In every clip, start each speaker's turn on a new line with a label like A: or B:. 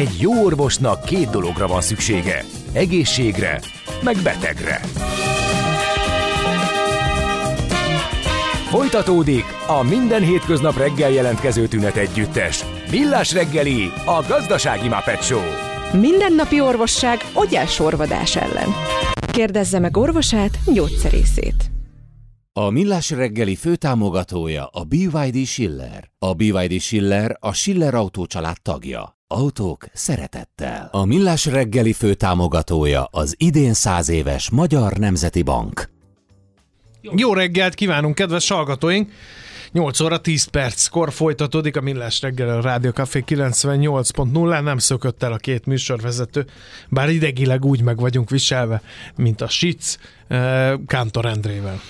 A: Egy jó orvosnak két dologra van szüksége. Egészségre, meg betegre. Folytatódik a minden hétköznap reggel jelentkező tünet együttes. Millás reggeli, a gazdasági Muppet Show.
B: Mindennapi orvosság sorvadás ellen. Kérdezze meg orvosát, gyógyszerészét.
C: A Millás reggeli főtámogatója a BYD Schiller. A BYD Schiller a Schiller Autó család tagja. Autók szeretettel. A Millás reggeli főtámogatója az idén száz éves Magyar Nemzeti Bank.
D: Jó reggelt kívánunk, kedves hallgatóink! 8 óra 10 perckor folytatódik a Millás reggel a Rádió Café 98.0, nem szökött el a két műsorvezető, bár idegileg úgy meg vagyunk viselve, mint a Sic eh, Kántor Endrével.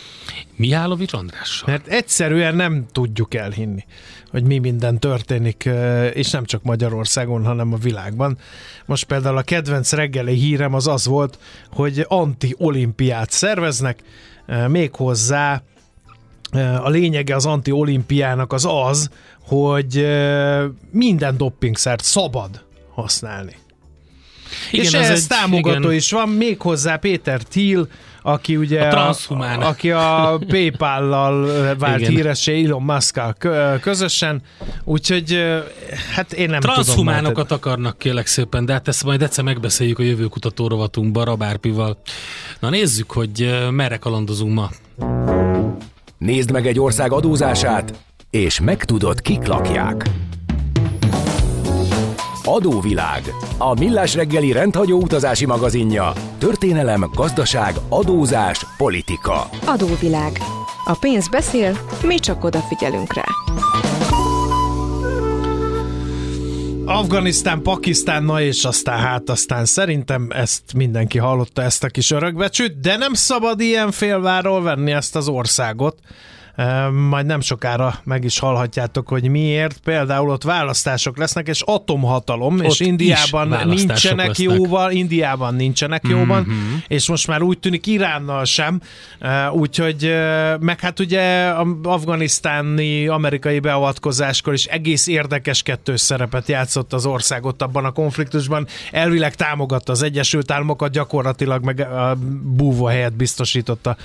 E: Mihálovics Andrással.
D: Mert egyszerűen nem tudjuk elhinni, hogy mi minden történik, eh, és nem csak Magyarországon, hanem a világban. Most például a kedvenc reggeli hírem az az volt, hogy anti-olimpiát szerveznek, eh, méghozzá a lényege az anti-olimpiának az az, hogy minden doppingszert szabad használni. Igen, és ez, ez támogató igen. is van, méghozzá Péter Thiel, aki ugye
E: a,
D: a, aki a Paypal-lal vált híressé Elon musk közösen, úgyhogy hát én nem
E: Transhumánokat
D: tudom.
E: akarnak kélek szépen, de hát ezt majd egyszer megbeszéljük a jövő kutatórovatunkban Rabárpival. Na nézzük, hogy merre kalandozunk ma.
A: Nézd meg egy ország adózását, és megtudod, kik lakják. Adóvilág. A millás reggeli rendhagyó utazási magazinja. Történelem, gazdaság, adózás, politika.
B: Adóvilág. A pénz beszél, mi csak odafigyelünk rá.
D: Afganisztán, Pakisztán, na és aztán hát aztán szerintem ezt mindenki hallotta ezt a kis örökbecsüt, de nem szabad ilyen félváról venni ezt az országot majd nem sokára meg is hallhatjátok, hogy miért. Például ott választások lesznek, és atomhatalom, ott és Indiában nincsenek lesznek. jóval, Indiában nincsenek mm-hmm. jóban, és most már úgy tűnik Iránnal sem, úgyhogy meg hát ugye afganisztáni amerikai beavatkozáskor is egész érdekes kettős szerepet játszott az ország ott abban a konfliktusban. Elvileg támogatta az Egyesült Államokat, gyakorlatilag meg a búvó helyet biztosította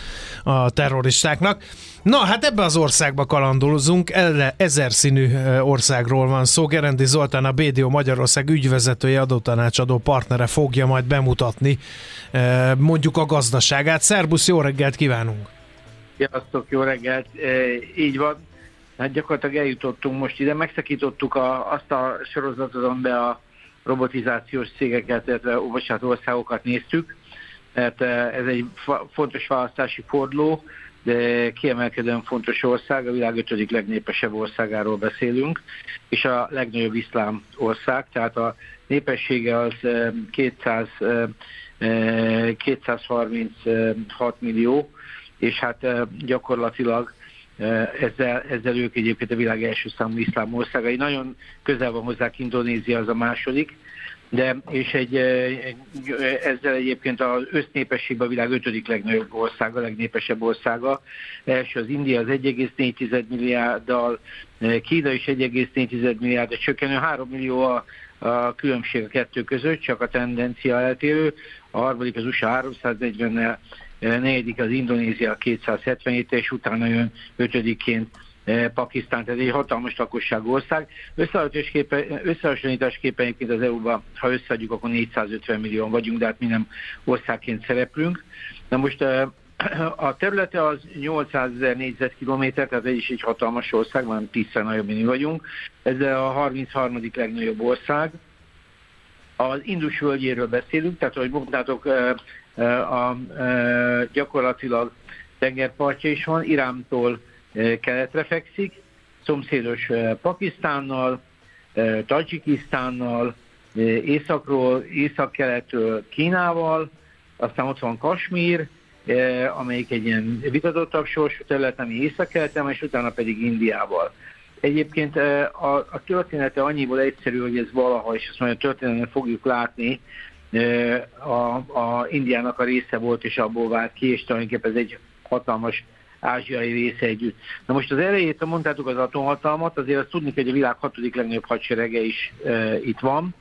D: a terroristáknak. Na, hát ebbe az országba kalandolozunk, ezer színű országról van szó. Gerendi Zoltán, a BDO Magyarország ügyvezetője, adótanácsadó partnere fogja majd bemutatni mondjuk a gazdaságát. Szerbusz, jó reggelt kívánunk!
F: Sziasztok, jó reggelt! Így van, hát gyakorlatilag eljutottunk most ide, megszakítottuk a, azt a sorozatot, amiben a robotizációs cégeket, illetve bocsánat, országokat néztük, mert ez egy fontos választási forduló, de kiemelkedően fontos ország, a világ ötödik legnépesebb országáról beszélünk, és a legnagyobb iszlám ország, tehát a népessége az 200, 236 millió, és hát gyakorlatilag ezzel, ezzel ők egyébként a világ első számú iszlám országai. Nagyon közel van hozzá Indonézia, az a második, de és egy, ezzel egyébként az össznépességben a világ ötödik legnagyobb országa, legnépesebb országa. Első az India az 1,4 milliárddal, Kína is 1,4 milliárd, csökkenő 3 millió a, a különbség a kettő között, csak a tendencia eltérő. A harmadik az USA 340-nel, negyedik az Indonézia 277 és utána jön ötödikként Eh, Pakisztán, tehát egy hatalmas lakosságú ország. Összehasonlításképpen egyébként az EU-ban, ha összeadjuk, akkor 450 millió vagyunk, de hát mi nem országként szereplünk. Na most eh, a területe az 800 ezer négyzetkilométer, tehát ez is egy hatalmas ország, már tízszer nagyobb, mint mi vagyunk. Ez a 33. legnagyobb ország. Az Indus völgyéről beszélünk, tehát ahogy mondtátok, eh, a, gyakorlatilag tengerpartja is van, Irántól keletre fekszik, szomszédos Pakisztánnal, Tajikisztánnal, északról, északkeletről Kínával, aztán ott van Kasmír, amelyik egy ilyen vitatottabb sorsú terület, ami északkeleten, és utána pedig Indiával. Egyébként a, a története annyiból egyszerű, hogy ez valaha, és ezt majd a történetben fogjuk látni, a, a Indiának a része volt, és abból vált ki, és tulajdonképpen ez egy hatalmas ázsiai része együtt. Na most az elejét, mondtátok az atomhatalmat, azért azt tudni hogy a világ hatodik legnagyobb hadserege is e, itt van,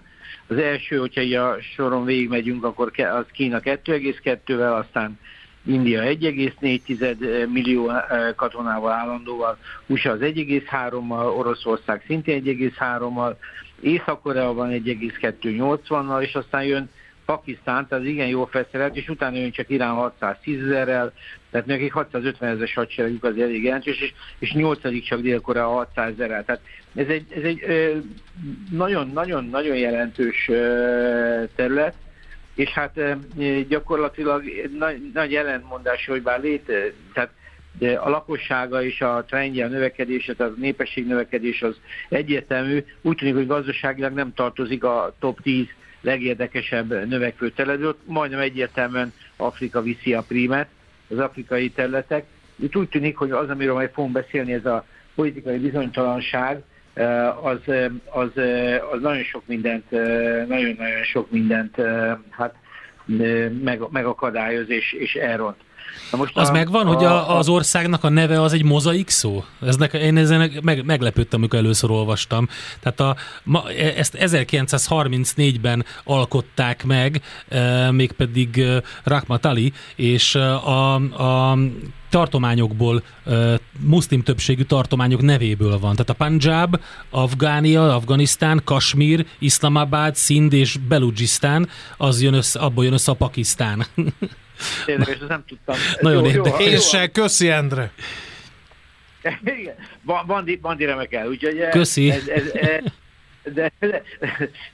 F: Az első, hogyha így a soron végigmegyünk, akkor az Kína 2,2-vel, aztán India 1,4 millió katonával állandóval, USA az 1,3-mal, Oroszország szintén 1,3-mal, Észak-Korea van 1,280-nal, és aztán jön Pakisztán, tehát igen jó felszerelt, és utána jön csak Irán 610 ezerrel, tehát nekik 650 ezeres hadseregük az elég jelentős, és, és 8. csak Dél-Korea 600 ezerrel. Tehát ez egy, ez egy nagyon-nagyon-nagyon jelentős terület, és hát gyakorlatilag nagy, nagy ellentmondás, hogy bár lét, tehát de a lakossága és a trendje, a növekedése, tehát a népesség növekedés az egyértelmű. Úgy tűnik, hogy gazdaságilag nem tartozik a top 10 legérdekesebb növekvő terület. Majdnem egyértelműen Afrika viszi a prímet, az afrikai területek. Itt úgy tűnik, hogy az, amiről majd fogunk beszélni, ez a politikai bizonytalanság, az, az, az nagyon sok mindent, nagyon-nagyon sok mindent hát, meg, megakadályoz és, és elront.
E: Na most az a, megvan, a, hogy a, az országnak a neve az egy mozaik szó? Ez ne, én ezen meg, meglepődtem, amikor először olvastam. Tehát a, ma, e, ezt 1934-ben alkották meg, e, mégpedig e, Rahmat Ali, és a, a tartományokból, uh, muszlim többségű tartományok nevéből van. Tehát a Punjab, Afgánia, Afganisztán, Kasmír, Islamabad, Sind és Belugisztán, az jön össze, abból jön össze a Pakisztán.
F: És ezt nem tudtam.
E: Nagyon érdekes.
D: Én se, köszi Endre.
F: Igen, Bandi, Bandi remekel, úgyhogy... Eh,
E: köszi.
F: Ez, ez, ez, de, de,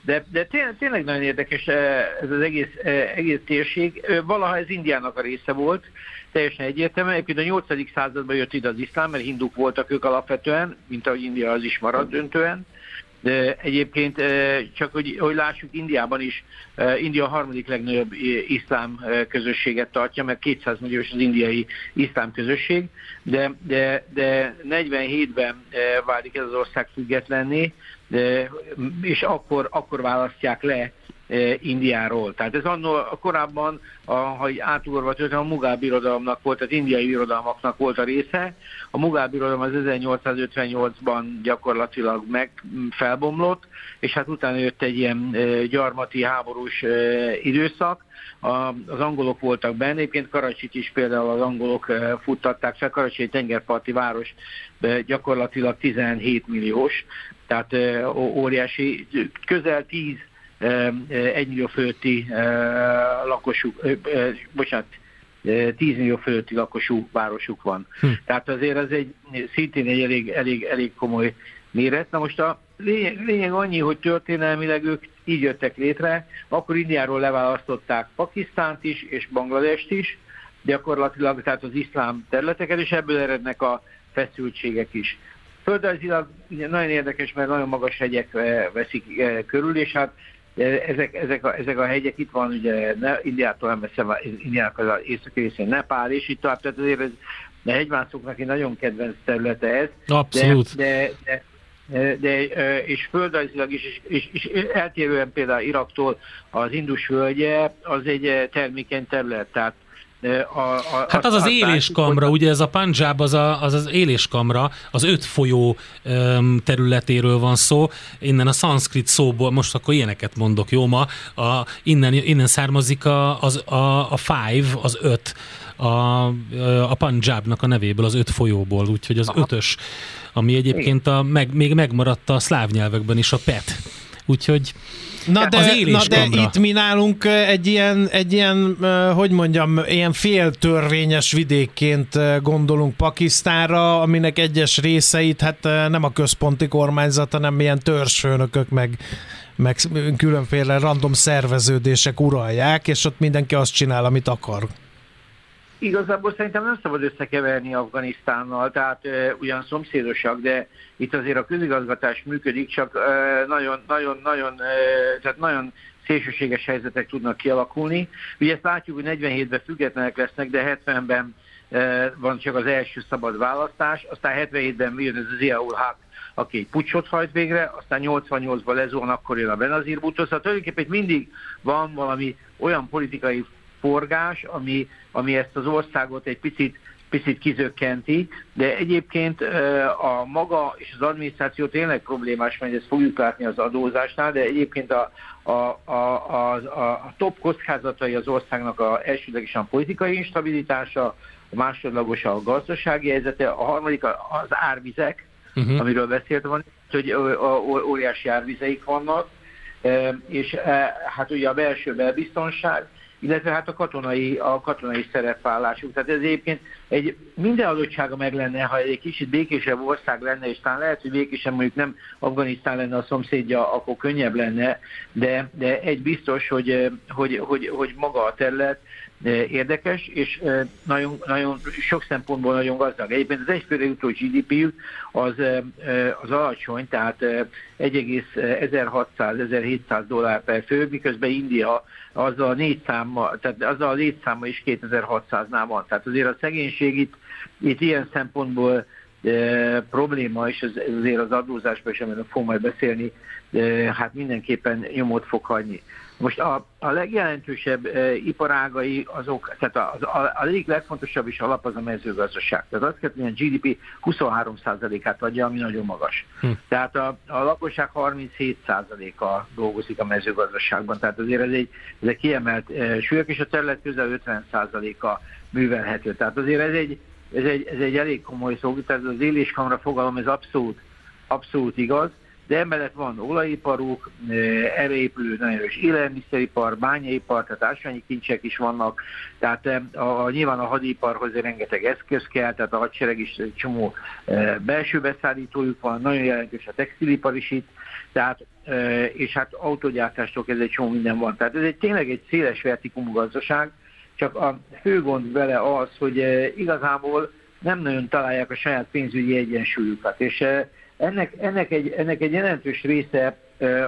F: de, de tényleg, tényleg nagyon érdekes eh, ez az egész, eh, egész térség. Valaha ez Indiának a része volt, teljesen egyértelműen. Egyébként a 8. században jött ide az iszlám, mert hinduk voltak ők alapvetően, mint ahogy India az is maradt döntően. De egyébként csak, hogy, hogy lássuk, Indiában is, India a harmadik legnagyobb iszlám közösséget tartja, mert 200 milliós az indiai iszlám közösség, de, de, de 47-ben válik ez az ország függetlenné, de, és akkor, akkor választják le Indiáról. Tehát ez annól korábban, a, ha átugorva a Mughal birodalomnak volt, az indiai birodalmaknak volt a része. A Mughal birodalom az 1858-ban gyakorlatilag meg felbomlott, és hát utána jött egy ilyen gyarmati háborús időszak, az angolok voltak benne, egyébként Karacsit is például az angolok futtatták fel, Karacsi egy tengerparti város, gyakorlatilag 17 milliós, tehát óriási, közel 10 1 millió fölötti lakosuk, bocsánat, 10 millió fölötti lakosú városuk van. Hm. Tehát azért ez egy szintén egy elég, elég, elég komoly méret. Na most a lényeg, lényeg annyi, hogy történelmileg ők így jöttek létre, akkor Indiáról leválasztották Pakisztánt is, és Bangladest is, gyakorlatilag, tehát az iszlám területeket, és ebből erednek a feszültségek is. Földrajzilag nagyon érdekes, mert nagyon magas hegyek veszik körül, és hát ezek, ezek, a, ezek a hegyek itt van, ugye ne, Indiától nem veszem, Indiának az északi részén Nepál, és itt tovább, tehát azért ez, de hegymászóknak egy nagyon kedvenc területe ez.
E: Abszolút.
F: De, de, de, de és földrajzilag is, és, és, és eltérően például Iraktól az Indus völgye, az egy termékeny terület, tehát
E: a, a, hát az az, az éléskamra, ugye ez a Punjab az, a, az az éléskamra, az öt folyó um, területéről van szó, innen a szanszkrit szóból, most akkor ilyeneket mondok, jó ma, a, innen, innen származik a, az, a, a five, az öt, a, a Punjabnak a nevéből, az öt folyóból, úgyhogy az Aha. ötös, ami egyébként a, meg, még megmaradt a szláv nyelvekben is a pet. Úgyhogy
D: Na de, az na de itt mi nálunk egy ilyen, egy ilyen, hogy mondjam, ilyen féltörvényes vidékként gondolunk Pakisztánra, aminek egyes részeit hát nem a központi kormányzat, hanem ilyen törzsfőnökök meg meg különféle random szerveződések uralják, és ott mindenki azt csinál, amit akar.
F: Igazából szerintem nem szabad összekeverni Afganisztánnal, tehát e, ugyan szomszédosak, de itt azért a közigazgatás működik, csak nagyon-nagyon-nagyon, e, tehát nagyon szélsőséges helyzetek tudnak kialakulni. Ugye ezt látjuk, hogy 47-ben függetlenek lesznek, de 70-ben e, van csak az első szabad választás, aztán 77-ben jön ez az Ziaul Haq, aki egy pucsot hajt végre, aztán 88-ban lezón, akkor jön a Benazir Bhutto, szóval tulajdonképpen mindig van valami olyan politikai forgás, ami, ami ezt az országot egy picit picit kizökkenti, de egyébként a maga és az adminisztráció tényleg problémás, mert ezt fogjuk látni az adózásnál, de egyébként a, a, a, a, a top kockázatai az országnak a elsődlegesen politikai instabilitása, a másodlagos a gazdasági helyzete, a harmadik az árvizek, uh-huh. amiről beszéltem, hogy óriási árvizeik vannak, és hát ugye a belső belbiztonság, illetve hát a katonai, a katonai szerepvállásuk. Tehát ez egyébként egy minden adottsága meg lenne, ha egy kicsit békésebb ország lenne, és talán lehet, hogy békésebb mondjuk nem Afganisztán lenne a szomszédja, akkor könnyebb lenne, de, de egy biztos, hogy, hogy, hogy, hogy maga a terület érdekes, és nagyon, nagyon sok szempontból nagyon gazdag. Egyébként az egyfőre jutó GDP az, az alacsony, tehát 1,1600-1700 dollár per fő, miközben India az a négy száma, tehát az a létszáma is 2600-nál van. Tehát azért a szegénység itt, itt ilyen szempontból e, probléma, és az, azért az adózásban is, amiről fog majd beszélni, e, hát mindenképpen nyomot fog hagyni. Most a, a legjelentősebb e, iparágai azok, tehát a, a, a egyik legfontosabb is alap az a mezőgazdaság. Tehát azt kell, hogy a GDP 23%-át adja, ami nagyon magas. Hm. Tehát a, a lakosság 37%-a dolgozik a mezőgazdaságban, tehát azért ez egy, ez egy kiemelt e, súlyok, és a terület közel 50%-a művelhető. Tehát azért ez egy, ez egy, ez egy elég komoly szó, tehát az éléskamra fogalom, ez abszolút, abszolút igaz de emellett van olajiparuk, erre épülő nagyon erős élelmiszeripar, bányaipar, tehát ásványi kincsek is vannak, tehát a, a, nyilván a hadiparhoz rengeteg eszköz kell, tehát a hadsereg is egy csomó e, belső beszállítójuk van, nagyon jelentős a textilipar is itt, tehát, e, és hát autogyártástól ez egy csomó minden van. Tehát ez egy tényleg egy széles vertikumú gazdaság, csak a fő gond vele az, hogy e, igazából nem nagyon találják a saját pénzügyi egyensúlyukat, és ennek, ennek, egy, ennek egy jelentős része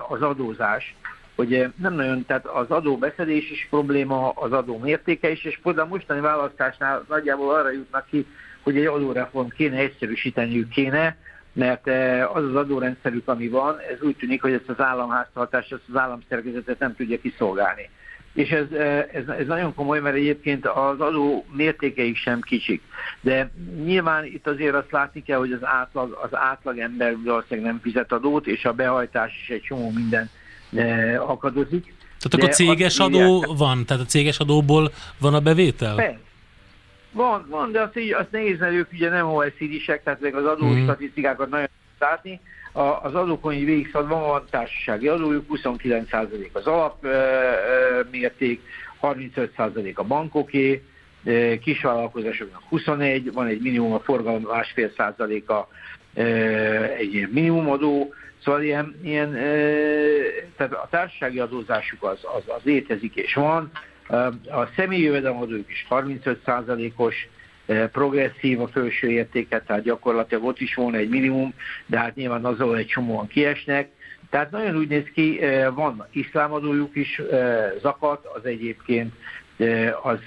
F: az adózás, hogy nem nagyon, tehát az adóbeszedés is probléma, az adó mértéke is, és például a mostani választásnál nagyjából arra jutnak ki, hogy egy adóreform kéne, egyszerűsíteniük kéne, mert az az adórendszerük, ami van, ez úgy tűnik, hogy ezt az államháztartás, ezt az államszerkezetet nem tudja kiszolgálni és ez, ez, ez nagyon komoly, mert egyébként az adó mértékeik sem kicsik. De nyilván itt azért azt látni kell, hogy az átlag, az átlag ember valószínűleg nem fizet adót, és a behajtás is egy csomó minden akadozik.
E: Tehát akkor céges adó írják, van? Tehát a céges adóból van a bevétel?
F: Persze. Van, van, de azt, így, azt nehéz, mert ők ugye nem OECD-sek, tehát az adó hmm. statisztikákat nagyon látni, az adókon így végigszadva van társasági adójuk, 29% az alapmérték, 35% a bankoké, kisvállalkozásoknak 21, van egy minimum a forgalom másfél százaléka egy ilyen adó, szóval ilyen, ilyen tehát a társasági adózásuk az, az, az létezik és van, a személyi jövedelemadójuk is 35 százalékos, progresszív a felső értéket, tehát gyakorlatilag ott is volna egy minimum, de hát nyilván azon egy csomóan kiesnek. Tehát nagyon úgy néz ki, eh, van iszlámadójuk is, eh, zakat, az egyébként az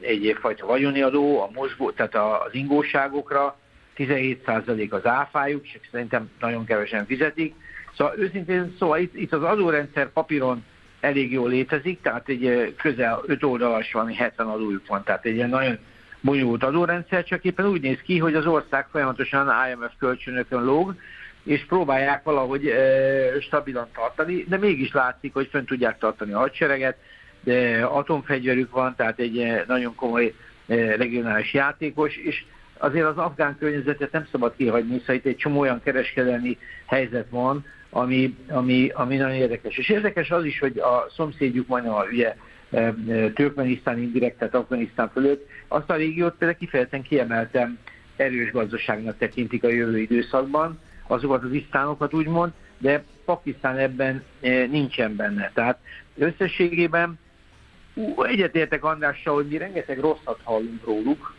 F: egyfajta vagyoni adó, a mosgó, tehát az ingóságokra, 17% az áfájuk, és szerintem nagyon kevesen fizetik. Szóval őszintén, szóval itt, itt az adórendszer papíron elég jól létezik, tehát egy közel 5 oldalas valami 70 adójuk van, tehát egy nagyon bonyolult adórendszer, csak éppen úgy néz ki, hogy az ország folyamatosan IMF kölcsönökön lóg, és próbálják valahogy e, stabilan tartani, de mégis látszik, hogy fönn tudják tartani a hadsereget, de atomfegyverük van, tehát egy e, nagyon komoly e, regionális játékos, és azért az afgán környezetet nem szabad kihagyni, szóval itt egy csomó olyan kereskedelmi helyzet van, ami, ami, ami nagyon érdekes. És érdekes az is, hogy a szomszédjuk majdnem a ugye, Türkmenisztán indirekt, tehát Afganisztán fölött, azt a régiót például kifejezetten kiemeltem erős gazdaságnak tekintik a jövő időszakban, azokat az isztánokat úgymond, de Pakisztán ebben nincsen benne. Tehát összességében egyetértek Andrással, hogy mi rengeteg rosszat hallunk róluk.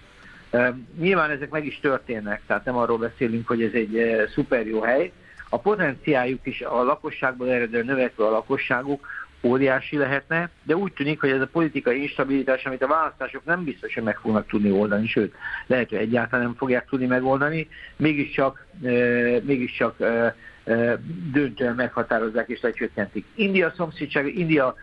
F: Nyilván ezek meg is történnek, tehát nem arról beszélünk, hogy ez egy szuper jó hely. A potenciáljuk is a lakosságból eredő növekvő a lakosságuk, óriási lehetne, de úgy tűnik, hogy ez a politikai instabilitás, amit a választások nem biztos, hogy meg fognak tudni oldani, sőt, lehet, hogy egyáltalán nem fogják tudni megoldani, mégiscsak, e, mégiscsak e, e, döntően meghatározzák és lecsökkentik. India szomszédság, India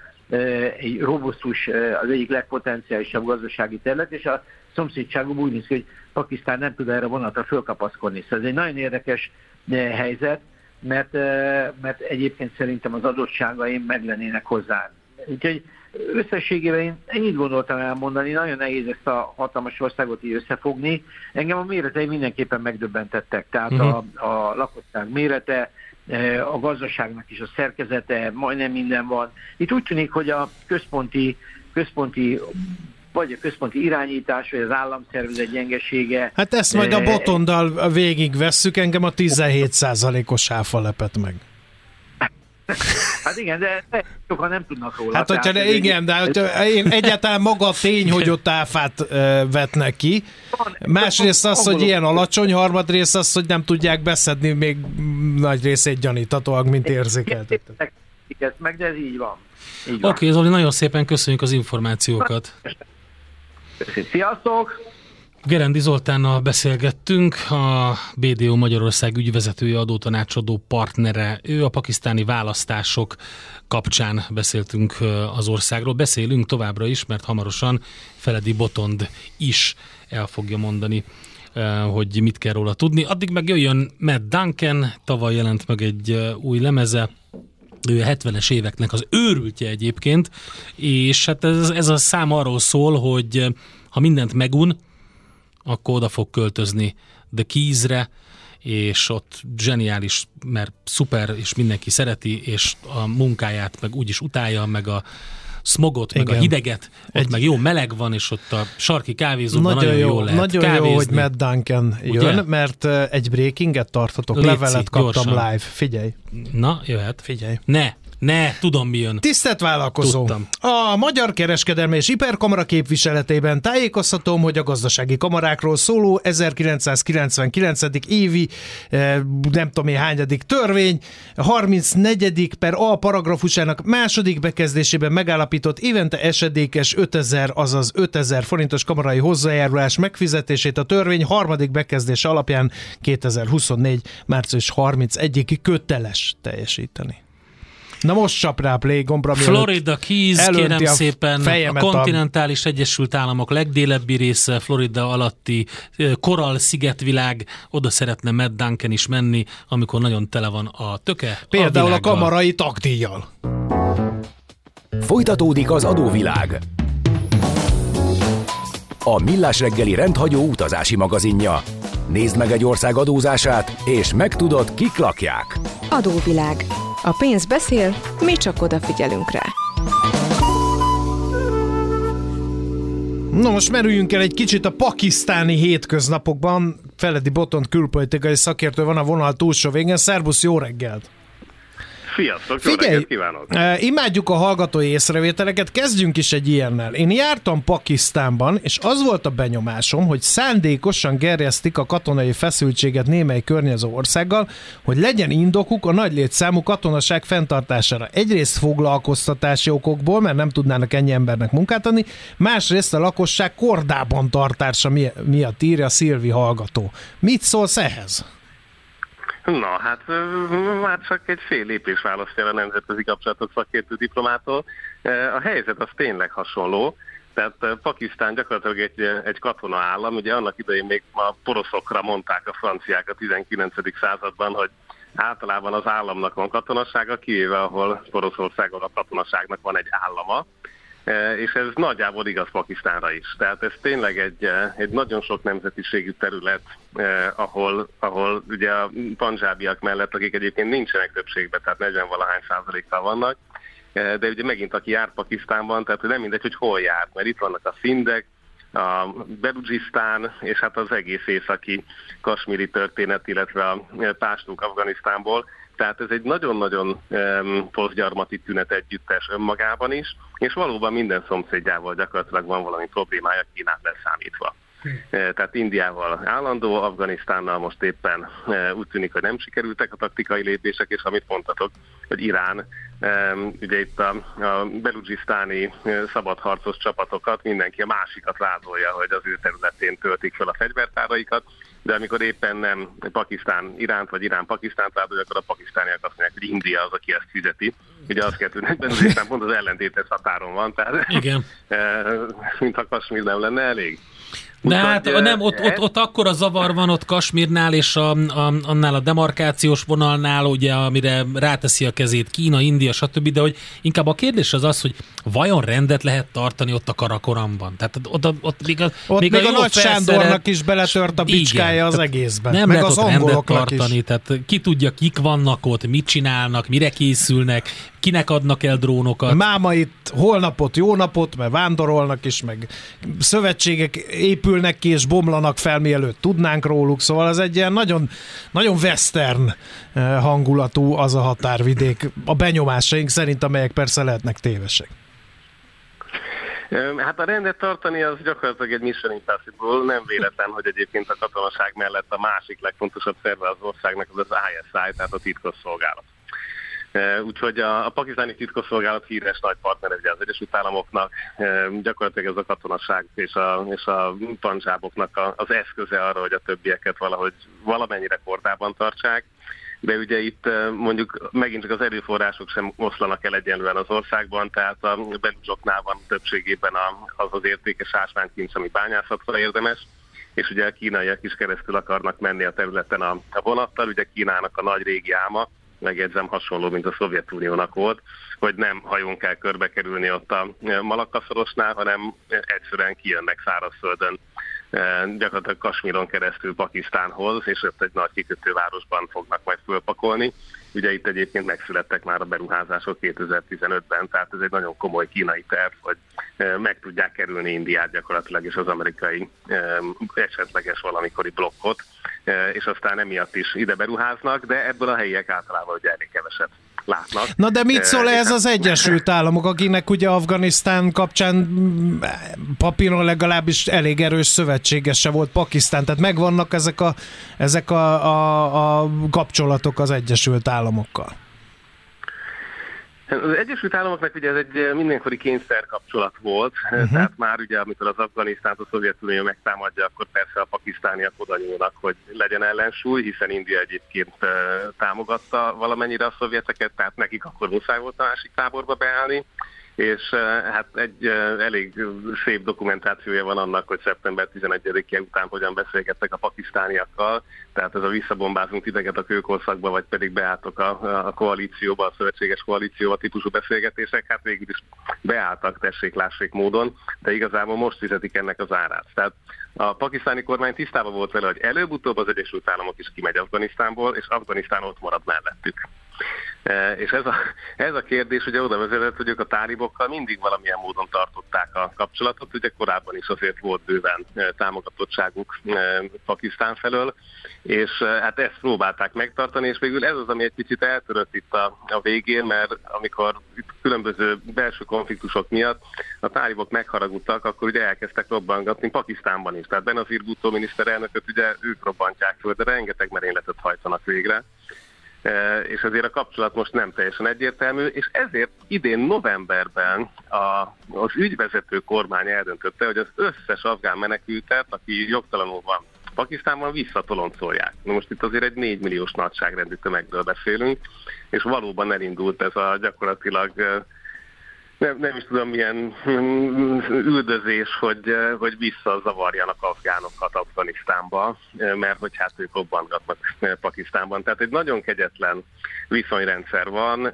F: egy robusztus, az egyik legpotenciálisabb gazdasági terület, és a szomszédságú úgy néz ki, hogy Pakisztán nem tud erre vonatra fölkapaszkodni. Szóval ez egy nagyon érdekes helyzet, mert, mert egyébként szerintem az adottságaim meg lennének hozzá. Úgyhogy összességében én ennyit gondoltam elmondani, nagyon nehéz ezt a hatalmas országot így összefogni. Engem a méretei mindenképpen megdöbbentettek, tehát uh-huh. a, a lakosság mérete, a gazdaságnak is a szerkezete, majdnem minden van. Itt úgy tűnik, hogy a központi, központi vagy a központi irányítás, vagy az államszervezet gyengesége.
D: Hát ezt majd a botondal végig vesszük, engem a 17%-os áfa lepett meg.
F: Hát igen, de sokan nem tudnak róla.
D: Hát hogyha de, igen, de hogyha én egyáltalán maga a tény, hogy ott áfát vetnek ki. Másrészt az, hogy ilyen alacsony, harmadrészt az, hogy nem tudják beszedni még nagy részét gyanítatóak, mint érzékeltettek.
F: Ezt meg, de ez így van.
E: Oké, okay, Zoli, nagyon szépen köszönjük az információkat.
F: Sziasztok!
E: Gerendi Zoltánnal beszélgettünk, a BDO Magyarország ügyvezetője, adótanácsadó partnere. Ő a pakisztáni választások kapcsán beszéltünk az országról. Beszélünk továbbra is, mert hamarosan Feledi Botond is el fogja mondani, hogy mit kell róla tudni. Addig meg jöjjön Matt Duncan, tavaly jelent meg egy új lemeze, ő a 70-es éveknek az őrültje egyébként, és hát ez, ez a szám arról szól, hogy ha mindent megun, akkor oda fog költözni The Keys-re, és ott zseniális, mert szuper, és mindenki szereti, és a munkáját meg úgyis utálja, meg a smogot, meg Igen. a hideget, ott Egy... meg jó meleg van, és ott a sarki kávézóban nagyon, nagyon jó, jól lehet
D: Nagyon
E: kávézni.
D: jó, hogy Matt Duncan jön, Ugye? mert egy breakinget tarthatok, Léci, levelet kaptam gyorsan. live, figyelj.
E: Na, jöhet.
D: Figyelj.
E: Ne, ne, tudom mi jön.
D: Tisztelt vállalkozó! Tudtam. A Magyar Kereskedelmi és Iperkamara képviseletében tájékoztatom, hogy a gazdasági kamarákról szóló 1999. évi, eh, nem tudom én hányadik törvény, 34. per A paragrafusának második bekezdésében megállapított évente esedékes 5000, azaz 5000 forintos kamarai hozzájárulás megfizetését a törvény harmadik bekezdése alapján 2024. március 31-ig köteles teljesíteni. Na most csap rá a play gombra.
E: Florida Keys, kérem a szépen, a kontinentális a... Egyesült Államok legdélebbi része, Florida alatti Koral szigetvilág, oda szeretne Matt Duncan is menni, amikor nagyon tele van a töke.
D: Például a, a kamarai takdíjjal.
A: Folytatódik az adóvilág. A Millás reggeli rendhagyó utazási magazinja. Nézd meg egy ország adózását, és megtudod, kik lakják.
B: Adóvilág a pénz beszél, mi csak odafigyelünk rá.
D: Na most merüljünk el egy kicsit a pakisztáni hétköznapokban. Feledi Botont külpolitikai szakértő van a vonal túlsó végén. Szerbusz, jó reggelt!
G: Sziasztok, Figyelj, kívánok!
D: Uh, imádjuk a hallgatói észrevételeket, kezdjünk is egy ilyennel. Én jártam Pakisztánban, és az volt a benyomásom, hogy szándékosan gerjesztik a katonai feszültséget némely környező országgal, hogy legyen indokuk a nagy létszámú katonaság fenntartására. Egyrészt foglalkoztatási okokból, mert nem tudnának ennyi embernek munkát adni, másrészt a lakosság kordában tartása miatt írja Szilvi hallgató. Mit szólsz ehhez?
G: Na, hát már csak egy fél lépés választja a nemzetközi kapcsolatok szakértő diplomától. A helyzet az tényleg hasonló. Tehát Pakisztán gyakorlatilag egy, egy katona állam, ugye annak idején még a poroszokra mondták a franciák a 19. században, hogy általában az államnak van katonasága, kivéve ahol Poroszországon a katonaságnak van egy állama. E, és ez nagyjából igaz Pakisztánra is. Tehát ez tényleg egy, e, egy nagyon sok nemzetiségű terület, eh, ahol, ahol ugye a panzsábiak mellett, akik egyébként nincsenek többségben, tehát 40 valahány százalékkal vannak, de ugye megint aki jár Pakisztánban, tehát nem mindegy, hogy hol jár, mert itt vannak a szindek, a Belugisztán, és hát az egész északi kasmiri történet, illetve a pástuk Afganisztánból, tehát ez egy nagyon-nagyon poszgyarmati tünet együttes önmagában is, és valóban minden szomszédjával gyakorlatilag van valami problémája Kínát leszámítva. Hm. E, tehát Indiával állandó, Afganisztánnal most éppen e, úgy tűnik, hogy nem sikerültek a taktikai lépések, és amit mondtatok, hogy Irán, e, ugye itt a, a belugisztáni szabadharcos csapatokat, mindenki a másikat vádolja, hogy az ő területén töltik fel a fegyvertáraikat, de amikor éppen nem Pakisztán Iránt, vagy Irán Pakisztánt vádolja, akkor a pakisztániak azt mondják, hogy India az, aki ezt fizeti. Ugye azt kell hogy az pont az ellentétes határon van, tehát
E: Igen.
G: mintha Kasmír nem lenne elég.
E: De hát nem, ott, ott, ott akkor a zavar van ott Kasmirnál és a, a, annál a demarkációs vonalnál, ugye, amire ráteszi a kezét Kína, India, stb., de hogy inkább a kérdés az az, hogy vajon rendet lehet tartani ott a Karakoramban? Tehát ott, ott, ott még a,
D: ott még, még a, a Nagy Sándornak is beletört a bicskája igen, az egészben. Nem meg lehet az ott rendet tartani, is.
E: tehát ki tudja, kik vannak ott, mit csinálnak, mire készülnek, kinek adnak el drónokat.
D: Máma itt holnapot, jó napot, mert vándorolnak is, meg szövetségek épülnek ki és bomlanak fel, mielőtt tudnánk róluk, szóval ez egy ilyen nagyon, nagyon western eh, hangulatú az a határvidék, a benyomásaink szerint, amelyek persze lehetnek tévesek.
G: Hát a rendet tartani az gyakorlatilag egy mission impossible, nem véletlen, hogy egyébként a katonaság mellett a másik legfontosabb szerve az országnak az az ISI, tehát a titkos szolgálat. Úgyhogy a, a pakisztáni titkosszolgálat híres nagy partnere ugye az Egyesült Államoknak, gyakorlatilag ez a katonaság és a, és a panzsáboknak az eszköze arra, hogy a többieket valahogy valamennyire kordában tartsák. De ugye itt mondjuk megint csak az erőforrások sem oszlanak el egyenlően az országban, tehát a beluzsoknál van többségében az az értékes ásványkincs, ami bányászatra érdemes és ugye a kínaiak is keresztül akarnak menni a területen a, a vonattal, ugye Kínának a nagy régi álma, megjegyzem hasonló, mint a Szovjetuniónak volt, hogy nem hajón kell körbe kerülni ott a Malakkaszorosnál, hanem egyszerűen kijönnek szárazföldön. eh, gyakorlatilag Kasmíron keresztül Pakisztánhoz, és ott egy nagy kikötővárosban fognak majd fölpakolni. Ugye itt egyébként megszülettek már a beruházások 2015-ben, tehát ez egy nagyon komoly kínai terv, hogy eh, meg tudják kerülni Indiát gyakorlatilag és az amerikai eh, esetleges valamikori blokkot, és aztán emiatt is ide beruháznak, de ebből a helyiek általában ugye elég keveset látnak.
D: Na de mit szól ez az Egyesült Államok, akinek ugye Afganisztán kapcsán mm, papíron legalábbis elég erős szövetségese volt Pakisztán, tehát megvannak ezek a, ezek a, a, a kapcsolatok az Egyesült Államokkal.
G: Az Egyesült Államoknak ugye ez egy eh, mindenkori kényszer kapcsolat volt, uh-huh. tehát már ugye amikor az Afganisztánt a Szovjetunió megtámadja, akkor persze a pakisztániak oda nyúlnak, hogy legyen ellensúly, hiszen India egyébként uh, támogatta valamennyire a szovjeteket, tehát nekik akkor muszáj volt a másik táborba beállni és hát egy elég szép dokumentációja van annak, hogy szeptember 11-e után hogyan beszélgettek a pakisztániakkal, tehát ez a visszabombázunk titeket a kőkorszakba, vagy pedig beálltok a, a koalícióba, a szövetséges koalícióba típusú beszélgetések, hát végül is beálltak, tessék, lássék módon, de igazából most fizetik ennek az árát. Tehát a pakisztáni kormány tisztában volt vele, hogy előbb-utóbb az Egyesült Államok is kimegy Afganisztánból, és Afganisztán ott marad mellettük. E, és ez a, ez a kérdés ugye oda vezetett, hogy ők a tálibokkal mindig valamilyen módon tartották a kapcsolatot. Ugye korábban is azért volt bőven e, támogatottságuk e, Pakisztán felől, és hát ezt próbálták megtartani, és végül ez az, ami egy picit eltörött itt a, a végén, mert amikor itt különböző belső konfliktusok miatt a tálibok megharagudtak, akkor ugye elkezdtek robbangatni Pakisztánban is. Tehát Benazir Bhutto miniszterelnököt ugye ők robbantják föl, de rengeteg merényletet hajtanak végre és azért a kapcsolat most nem teljesen egyértelmű, és ezért idén novemberben a, az ügyvezető kormány eldöntötte, hogy az összes afgán menekültet, aki jogtalanul van Pakisztánban visszatoloncolják. Na most itt azért egy 4 milliós nagyságrendű tömegről beszélünk, és valóban elindult ez a gyakorlatilag nem, nem is tudom milyen üldözés, hogy, hogy visszazavarjanak afgánokat Afganisztánba, mert hogy hát ők robbantgatnak Pakisztánban. Tehát egy nagyon kegyetlen viszonyrendszer van,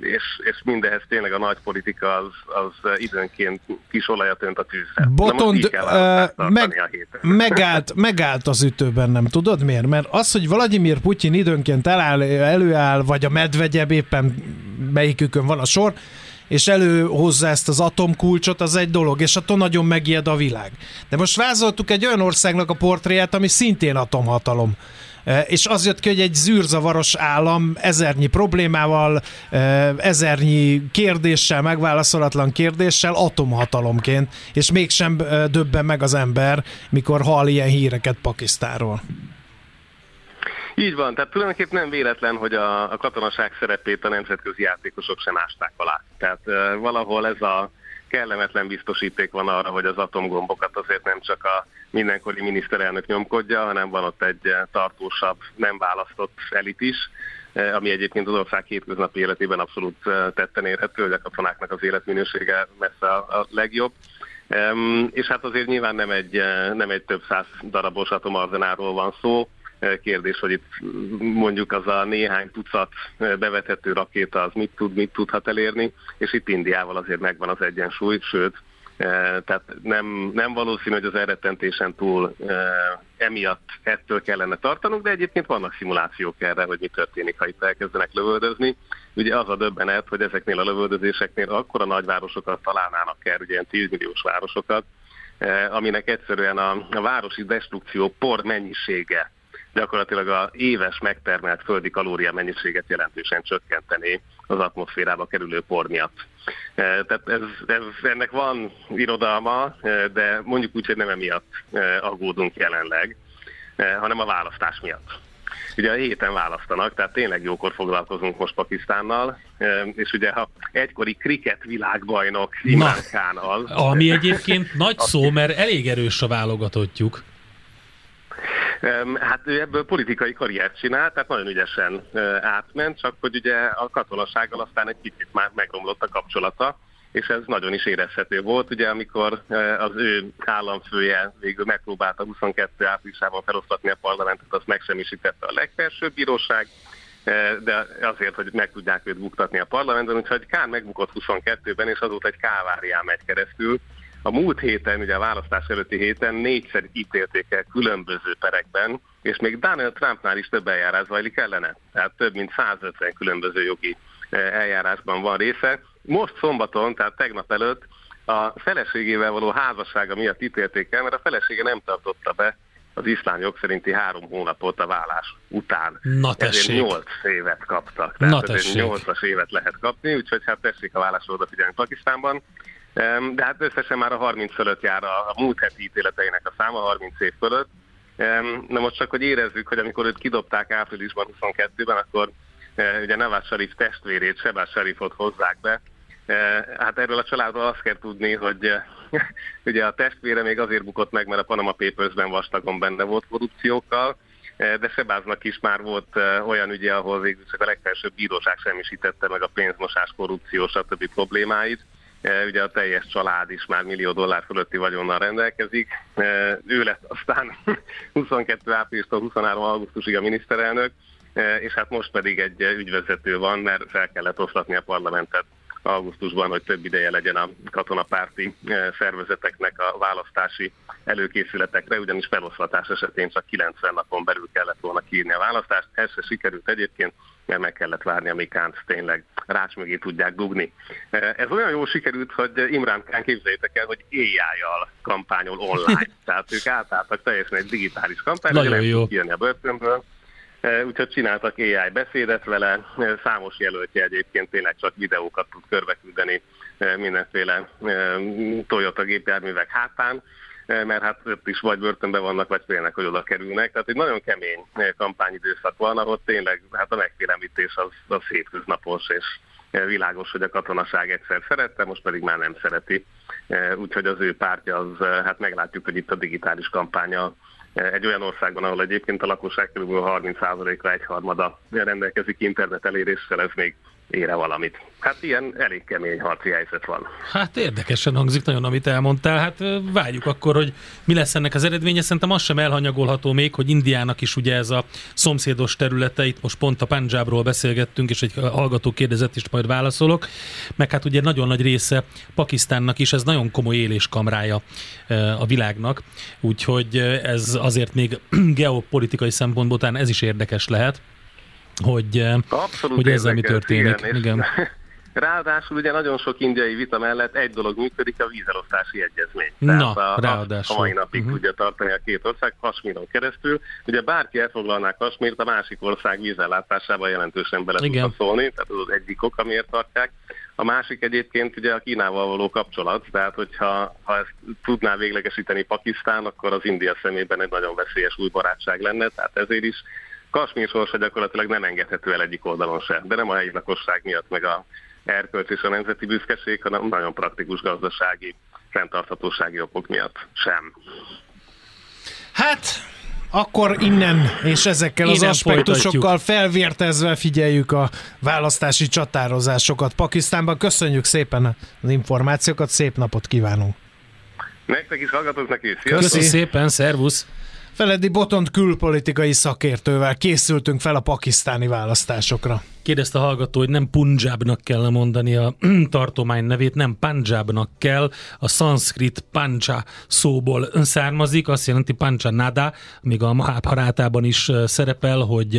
G: és, és mindehez tényleg a nagy politika az, az időnként kis olajat önt a tűzre.
D: Botond, uh, meg, megállt, megállt az ütőben, nem tudod miért? Mert az, hogy Vladimir Putyin időnként eláll, előáll, vagy a medvegyebb éppen melyikükön van a sor, és előhozza ezt az atomkulcsot, az egy dolog, és attól nagyon megijed a világ. De most vázoltuk egy olyan országnak a portréját, ami szintén atomhatalom. E, és az jött ki, hogy egy zűrzavaros állam ezernyi problémával, e, ezernyi kérdéssel, megválaszolatlan kérdéssel atomhatalomként, és mégsem e, döbben meg az ember, mikor hall ilyen híreket Pakisztáról.
G: Így van, tehát tulajdonképpen nem véletlen, hogy a, a katonaság szerepét a nemzetközi játékosok sem ásták alá. Tehát uh, valahol ez a kellemetlen biztosíték van arra, hogy az atomgombokat azért nem csak a mindenkori miniszterelnök nyomkodja, hanem van ott egy tartósabb, nem választott elit is, ami egyébként az ország hétköznapi életében abszolút tetten érhető, hogy a katonáknak az életminősége messze a legjobb. És hát azért nyilván nem egy, nem egy több száz darabos atomarzenáról van szó, Kérdés, hogy itt mondjuk az a néhány tucat bevethető rakéta az mit tud, mit tudhat elérni, és itt Indiával azért megvan az egyensúly, sőt, tehát nem, nem valószínű, hogy az elrettentésen túl emiatt ettől kellene tartanunk, de egyébként vannak szimulációk erre, hogy mi történik, ha itt elkezdenek lövöldözni. Ugye az a döbbenet, hogy ezeknél a lövöldözéseknél akkora nagyvárosokat találnának el, ugye ilyen 10 milliós városokat, aminek egyszerűen a, a városi destrukció por mennyisége gyakorlatilag a éves megtermelt földi kalória mennyiséget jelentősen csökkenteni az atmoszférába kerülő por miatt. E, tehát ez, ez, ennek van irodalma, e, de mondjuk úgy, hogy nem emiatt e, aggódunk jelenleg, hanem a választás miatt. Ugye a héten választanak, tehát tényleg jókor foglalkozunk most Pakisztánnal, és ugye ha egykori kriket világbajnok Imran Khan az...
E: Ami egyébként nagy szó, mert elég erős a válogatottjuk.
G: Hát ő ebből politikai karriert csinál, tehát nagyon ügyesen átment, csak hogy ugye a katonasággal aztán egy kicsit már megromlott a kapcsolata, és ez nagyon is érezhető volt, ugye amikor az ő államfője végül megpróbálta 22 áprilisában felosztatni a parlamentet, azt megsemmisítette a legfelsőbb bíróság, de azért, hogy meg tudják őt buktatni a parlamentben, úgyhogy Kán megbukott 22-ben, és azóta egy kávárián megy keresztül, a múlt héten, ugye a választás előtti héten négyszer ítélték el különböző perekben, és még Donald Trumpnál is több eljárás zajlik ellene. Tehát több mint 150 különböző jogi eh, eljárásban van része. Most szombaton, tehát tegnap előtt a feleségével való házassága miatt ítélték el, mert a felesége nem tartotta be az iszlám jog szerinti három hónapot a vállás után.
E: Na tessék.
G: Ezért 8 évet kaptak. Tehát
E: Na tessék.
G: 8-as évet lehet kapni, úgyhogy hát tessék a vállásra odafigyelni Pakisztánban. De hát összesen már a 30 fölött jár a, a múlt heti ítéleteinek a száma, 30 év fölött. Na most csak, hogy érezzük, hogy amikor őt kidobták áprilisban 22-ben, akkor e, ugye Nawaz Sharif testvérét, Sebás Sharifot hozzák be. E, hát erről a családról azt kell tudni, hogy e, ugye a testvére még azért bukott meg, mert a Panama Papers-ben vastagon benne volt korrupciókkal, de Sebáznak is már volt olyan ügye, ahol végül csak a legfelsőbb bíróság semmisítette meg a pénzmosás, korrupció, stb. problémáit. E, ugye a teljes család is már millió dollár fölötti vagyonnal rendelkezik. E, ő lett aztán 22 áprilistól 23 augusztusig a miniszterelnök, e, és hát most pedig egy ügyvezető van, mert fel kellett oszlatni a parlamentet augusztusban, hogy több ideje legyen a katonapárti szervezeteknek a választási előkészületekre, ugyanis feloszlatás esetén csak 90 napon belül kellett volna kiírni a választást. Ez se sikerült egyébként, mert meg kellett várni, amíg Kánt tényleg rács mögé tudják dugni. Ez olyan jól sikerült, hogy Imrán Kán képzeljétek el, hogy AI-jal kampányol online. Tehát ők átálltak teljesen egy digitális kampányra, nem jó. kijönni a börtönből. Úgyhogy csináltak AI beszédet vele, számos jelöltje egyébként tényleg csak videókat tud körbeküldeni mindenféle Toyota gépjárművek hátán, mert hát ott is vagy börtönben vannak, vagy félnek, hogy oda kerülnek. Tehát egy nagyon kemény kampányidőszak van, ahol tényleg hát a megfélemlítés az, az hétköznapos, és világos, hogy a katonaság egyszer szerette, most pedig már nem szereti. Úgyhogy az ő pártja, az, hát meglátjuk, hogy itt a digitális kampánya egy olyan országban, ahol egyébként a lakosság kb. 30%-a egyharmada rendelkezik internet eléréssel, ez még ére valamit. Hát ilyen elég kemény harci helyzet van.
E: Hát érdekesen hangzik nagyon, amit elmondtál. Hát várjuk akkor, hogy mi lesz ennek az eredménye. Szerintem az sem elhanyagolható még, hogy Indiának is ugye ez a szomszédos területe, itt most pont a Punjabról beszélgettünk, és egy hallgató kérdezett is majd válaszolok. Meg hát ugye nagyon nagy része Pakisztánnak is, ez nagyon komoly éléskamrája a világnak, úgyhogy ez azért még geopolitikai szempontból talán ez is érdekes lehet hogy, eh, Abszolút hogy ezzel mi történik. Igen, igen.
G: Ráadásul ugye nagyon sok indiai vita mellett egy dolog működik, a vízelosztási egyezmény.
E: Na,
G: Tehát a,
E: ráadásul.
G: A mai napig uh-huh. tudja tartani a két ország Kasmíron keresztül. Ugye bárki elfoglalná Kasmírt, a másik ország vízellátásában jelentősen bele tudna szólni, tehát az az egyik ok, amiért tartják. A másik egyébként ugye a Kínával való kapcsolat, tehát hogyha ha ezt tudná véglegesíteni Pakisztán, akkor az India szemében egy nagyon veszélyes új barátság lenne, tehát ezért is Kasmír sorsa gyakorlatilag nem engedhető el egyik oldalon se, de nem a helyi lakosság miatt, meg a erkölcs és a nemzeti büszkeség, hanem nagyon praktikus gazdasági, fenntarthatósági okok miatt sem.
D: Hát, akkor innen és ezekkel innen az aspektusokkal folytatjuk. felvértezve figyeljük a választási csatározásokat Pakisztánban. Köszönjük szépen az információkat, szép napot kívánunk!
G: Nektek is hallgatóknak is!
E: Köszönjük szépen, szervusz!
D: Feledi Botont külpolitikai szakértővel készültünk fel a pakisztáni választásokra.
E: Kérdezte a hallgató, hogy nem Punjabnak kell mondani a tartomány nevét, nem Punjabnak kell. A szanszkrit pancha szóból származik, azt jelenti pancha nada, még a Mahabharátában is szerepel, hogy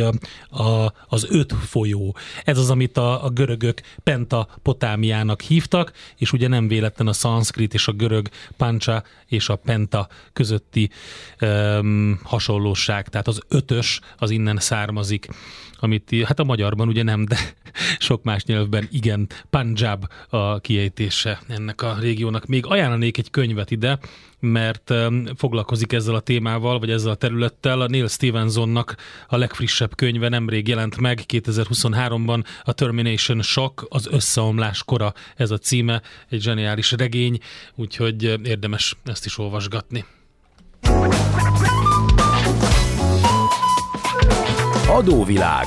E: a, az öt folyó. Ez az, amit a, a görögök Pentapotámiának hívtak, és ugye nem véletlen a szanszkrit és a görög pancha és a penta közötti um, hasonlóság. Tehát az ötös az innen származik amit hát a magyarban ugye nem, de sok más nyelvben igen, Punjab a kiejtése ennek a régiónak. Még ajánlanék egy könyvet ide, mert um, foglalkozik ezzel a témával, vagy ezzel a területtel. A Neil Stevensonnak a legfrissebb könyve nemrég jelent meg, 2023-ban a Termination Shock, az összeomlás kora ez a címe, egy zseniális regény, úgyhogy érdemes ezt is olvasgatni.
A: Adóvilág.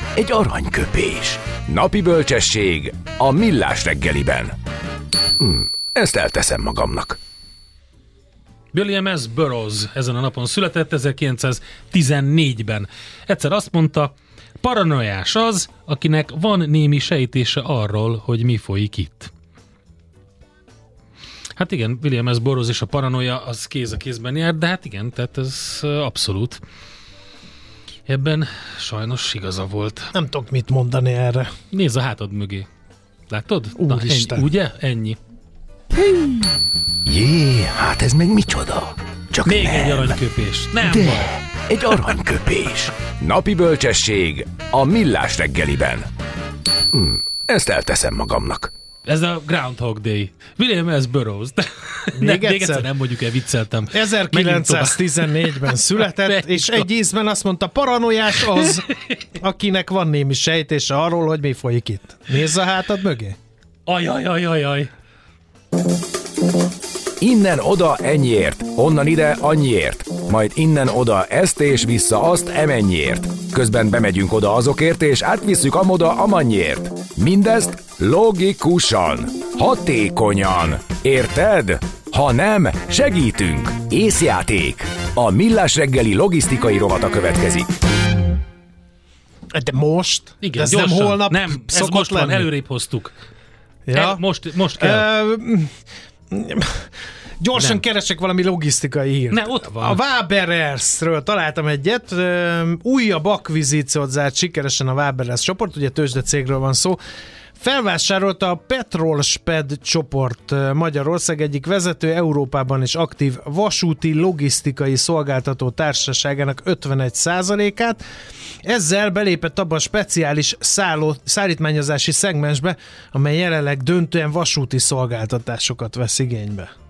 A: egy aranyköpés. Napi bölcsesség a millás reggeliben. Hm, ezt elteszem magamnak.
E: William S. Burroughs ezen a napon született 1914-ben. Egyszer azt mondta, paranoiás az, akinek van némi sejtése arról, hogy mi folyik itt. Hát igen, William S. Burroughs és a paranoia az kéz a kézben jár, de hát igen, tehát ez abszolút Ebben sajnos igaza volt.
D: Nem tudok mit mondani erre.
E: Nézz a hátad mögé. Látod?
D: Úristen.
E: ennyi, ugye? Ennyi.
A: Jé, hát ez meg micsoda? Csak
E: Még
A: nem.
E: egy aranyköpés. Nem
A: De,
E: baj.
A: egy aranyköpés. Napi bölcsesség a millás reggeliben. Hm, ezt elteszem magamnak.
E: Ez a Groundhog Day. William S. Burroughs.
D: Még,
E: ne,
D: egyszer?
E: még egyszer nem mondjuk el, vicceltem.
D: 1914-ben született, és egy ízben azt mondta, paranoiás az, akinek van némi sejtése arról, hogy mi folyik itt. Nézz a hátad mögé.
E: Ajajajajaj.
A: Innen oda ennyiért, onnan ide annyiért, majd innen oda ezt és vissza azt emennyiért. Közben bemegyünk oda azokért és átvisszük amoda amannyiért. Mindezt logikusan, hatékonyan. Érted? Ha nem, segítünk. Észjáték. A Millás reggeli logisztikai rovata következik.
D: De most?
E: Igen,
D: De ez
E: gyorsan.
D: nem holnap
E: Nem, ez most van,
D: lenni?
E: előrébb hoztuk.
D: Ja?
E: El, most, most kell.
D: Ö, Gyorsan
E: Nem.
D: keresek valami logisztikai hírt.
E: Ne, ott van.
D: A Waberers-ről találtam egyet. Újabb akvizíciót zárt sikeresen a Waberers csoport, ugye tőzsde cégről van szó. Felvásárolta a Petrolsped csoport Magyarország egyik vezető Európában is aktív vasúti logisztikai szolgáltató társaságának 51%-át. Ezzel belépett abba a speciális szálló, szállítmányozási szegmensbe, amely jelenleg döntően vasúti szolgáltatásokat vesz igénybe.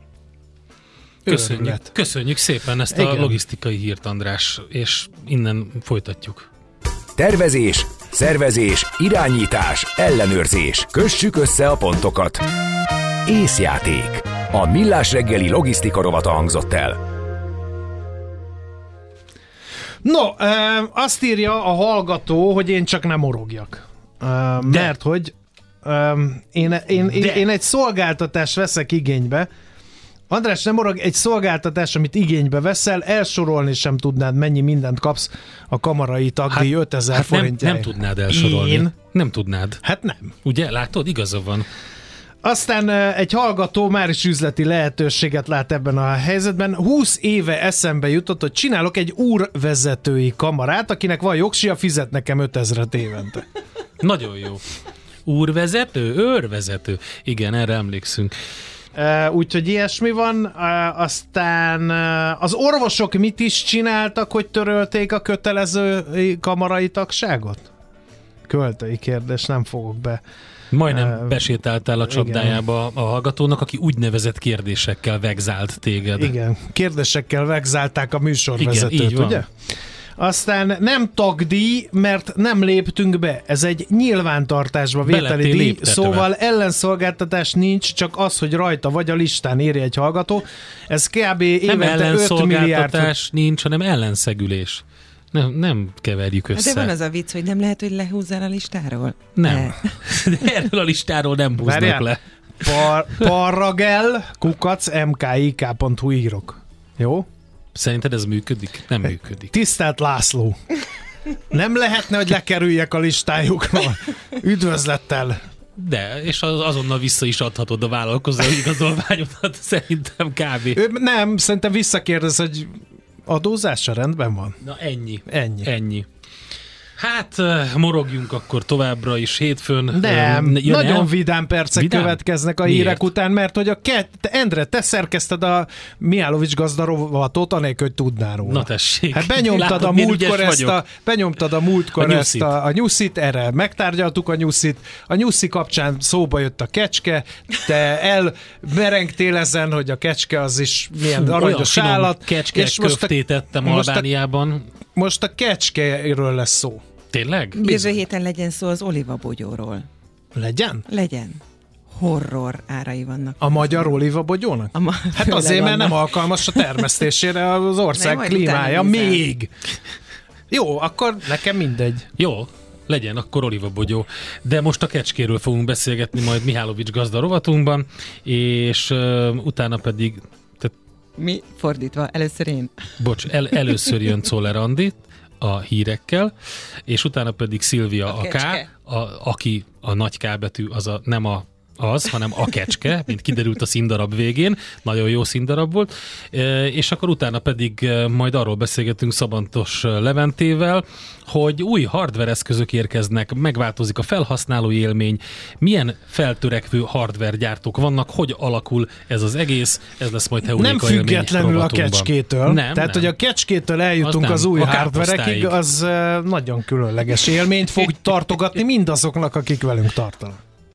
E: Köszönjük, köszönjük szépen ezt a
D: Igen.
E: logisztikai hírt, András, és innen folytatjuk.
A: Tervezés, szervezés, irányítás, ellenőrzés. Kössük össze a pontokat. Észjáték. A Millás reggeli logisztika rovata hangzott el.
D: No, ö, azt írja a hallgató, hogy én csak nem orogjak. Ö, mert hogy ö, én, én, én,
E: De.
D: én egy szolgáltatást veszek igénybe, András, nem orog, egy szolgáltatás, amit igénybe veszel, elsorolni sem tudnád, mennyi mindent kapsz a kamarai tagdíj 5000
E: hát nem,
D: forintjáért.
E: nem tudnád elsorolni.
D: Én?
E: Nem tudnád.
D: Hát nem.
E: Ugye? Látod? Igaza van.
D: Aztán egy hallgató már is üzleti lehetőséget lát ebben a helyzetben. 20 éve eszembe jutott, hogy csinálok egy úrvezetői kamarát, akinek van jogsia, fizet nekem 5000 évente.
E: Nagyon jó. Úrvezető? Őrvezető. Igen, erre emlékszünk.
D: Uh, úgyhogy ilyesmi van. Uh, aztán uh, az orvosok mit is csináltak, hogy törölték a kötelező kamarai tagságot? Költői kérdés, nem fogok be.
E: Majdnem besétáltál a csapdájába a hallgatónak, aki úgynevezett kérdésekkel vegzált téged.
D: Igen, kérdésekkel vegzálták a műsorvezetőt,
E: Igen, így van.
D: ugye? Aztán nem tagdíj, mert nem léptünk be. Ez egy nyilvántartásba vételi díj,
E: léptetve.
D: szóval ellenszolgáltatás nincs, csak az, hogy rajta vagy a listán írja egy hallgató. Ez kb.
E: Nem
D: évente 5 milliárd
E: ellenszolgáltatás nincs, hanem ellenszegülés. Nem, nem keverjük össze.
H: de van az a vicc, hogy nem lehet, hogy lehúzzál a listáról?
E: Nem.
H: De.
E: De erről a listáról nem húznak
D: Várjál.
E: le.
D: Par, parragel, kukac, mkik.hu írok. Jó?
E: Szerinted ez működik? Nem működik.
D: Tisztelt László! Nem lehetne, hogy lekerüljek a listájukról. Üdvözlettel!
E: De, és az, azonnal vissza is adhatod a vállalkozói igazolványodat, szerintem kb.
D: Ő, nem, szerintem visszakérdez, hogy adózása rendben van?
E: Na ennyi.
D: Ennyi.
E: Ennyi. Hát, morogjunk akkor továbbra is hétfőn.
D: Nem,
E: jön
D: nagyon
E: el?
D: vidám percek
E: Vidám?
D: következnek a
E: Miért?
D: hírek után, mert hogy a te, Endre, te szerkezted a Miálovics gazdarovatot, anélkül, hogy tudnál róla.
E: Na tessék.
D: Hát benyomtad
E: Látod,
D: a múltkor ezt
E: vagyok?
D: a, benyomtad a múltkor
E: A
D: ezt a, a nyuszit, erre megtárgyaltuk a nyuszit, a nyuszi kapcsán szóba jött a kecske, te elmerengtél ezen, hogy a kecske az is milyen aranyos állat.
E: kecske
D: és most a,
E: tettem
D: most a-
E: Albániában.
D: most a kecskéről lesz szó.
E: Tényleg?
H: Jövő héten legyen szó az olivabogyóról.
D: Legyen?
H: Legyen. Horror árai vannak.
D: A magyar olivabogyónak?
H: A ma-
D: Hát azért, mert nem alkalmas a termesztésére az ország
H: Nem,
D: klímája. Még! Jó, akkor nekem mindegy.
E: Jó, legyen, akkor Oliva Bogyó. De most a kecskéről fogunk beszélgetni majd Mihálovics gazda rovatunkban, és uh, utána pedig, tehát,
H: Mi? Fordítva, először én.
E: bocs, el, először jön Czoller Andi a hírekkel, és utána pedig Szilvia
H: A
E: a, K, a, aki a nagy K betű, az a, nem a az, hanem a kecske, mint kiderült a színdarab végén, nagyon jó színdarab volt, E, és akkor utána pedig e, majd arról beszélgetünk Szabantos Leventével, hogy új hardware eszközök érkeznek, megváltozik a felhasználói élmény, milyen feltörekvő hardware gyártók vannak, hogy alakul ez az egész, ez lesz majd Heuréka
D: Nem
E: élmény
D: függetlenül a kecskétől.
E: Nem,
D: Tehát,
E: nem.
D: hogy a kecskétől eljutunk
E: Az
D: az új hardverekig, az eh, nagyon különleges élményt fog tartogatni mindazoknak, akik velünk tartanak.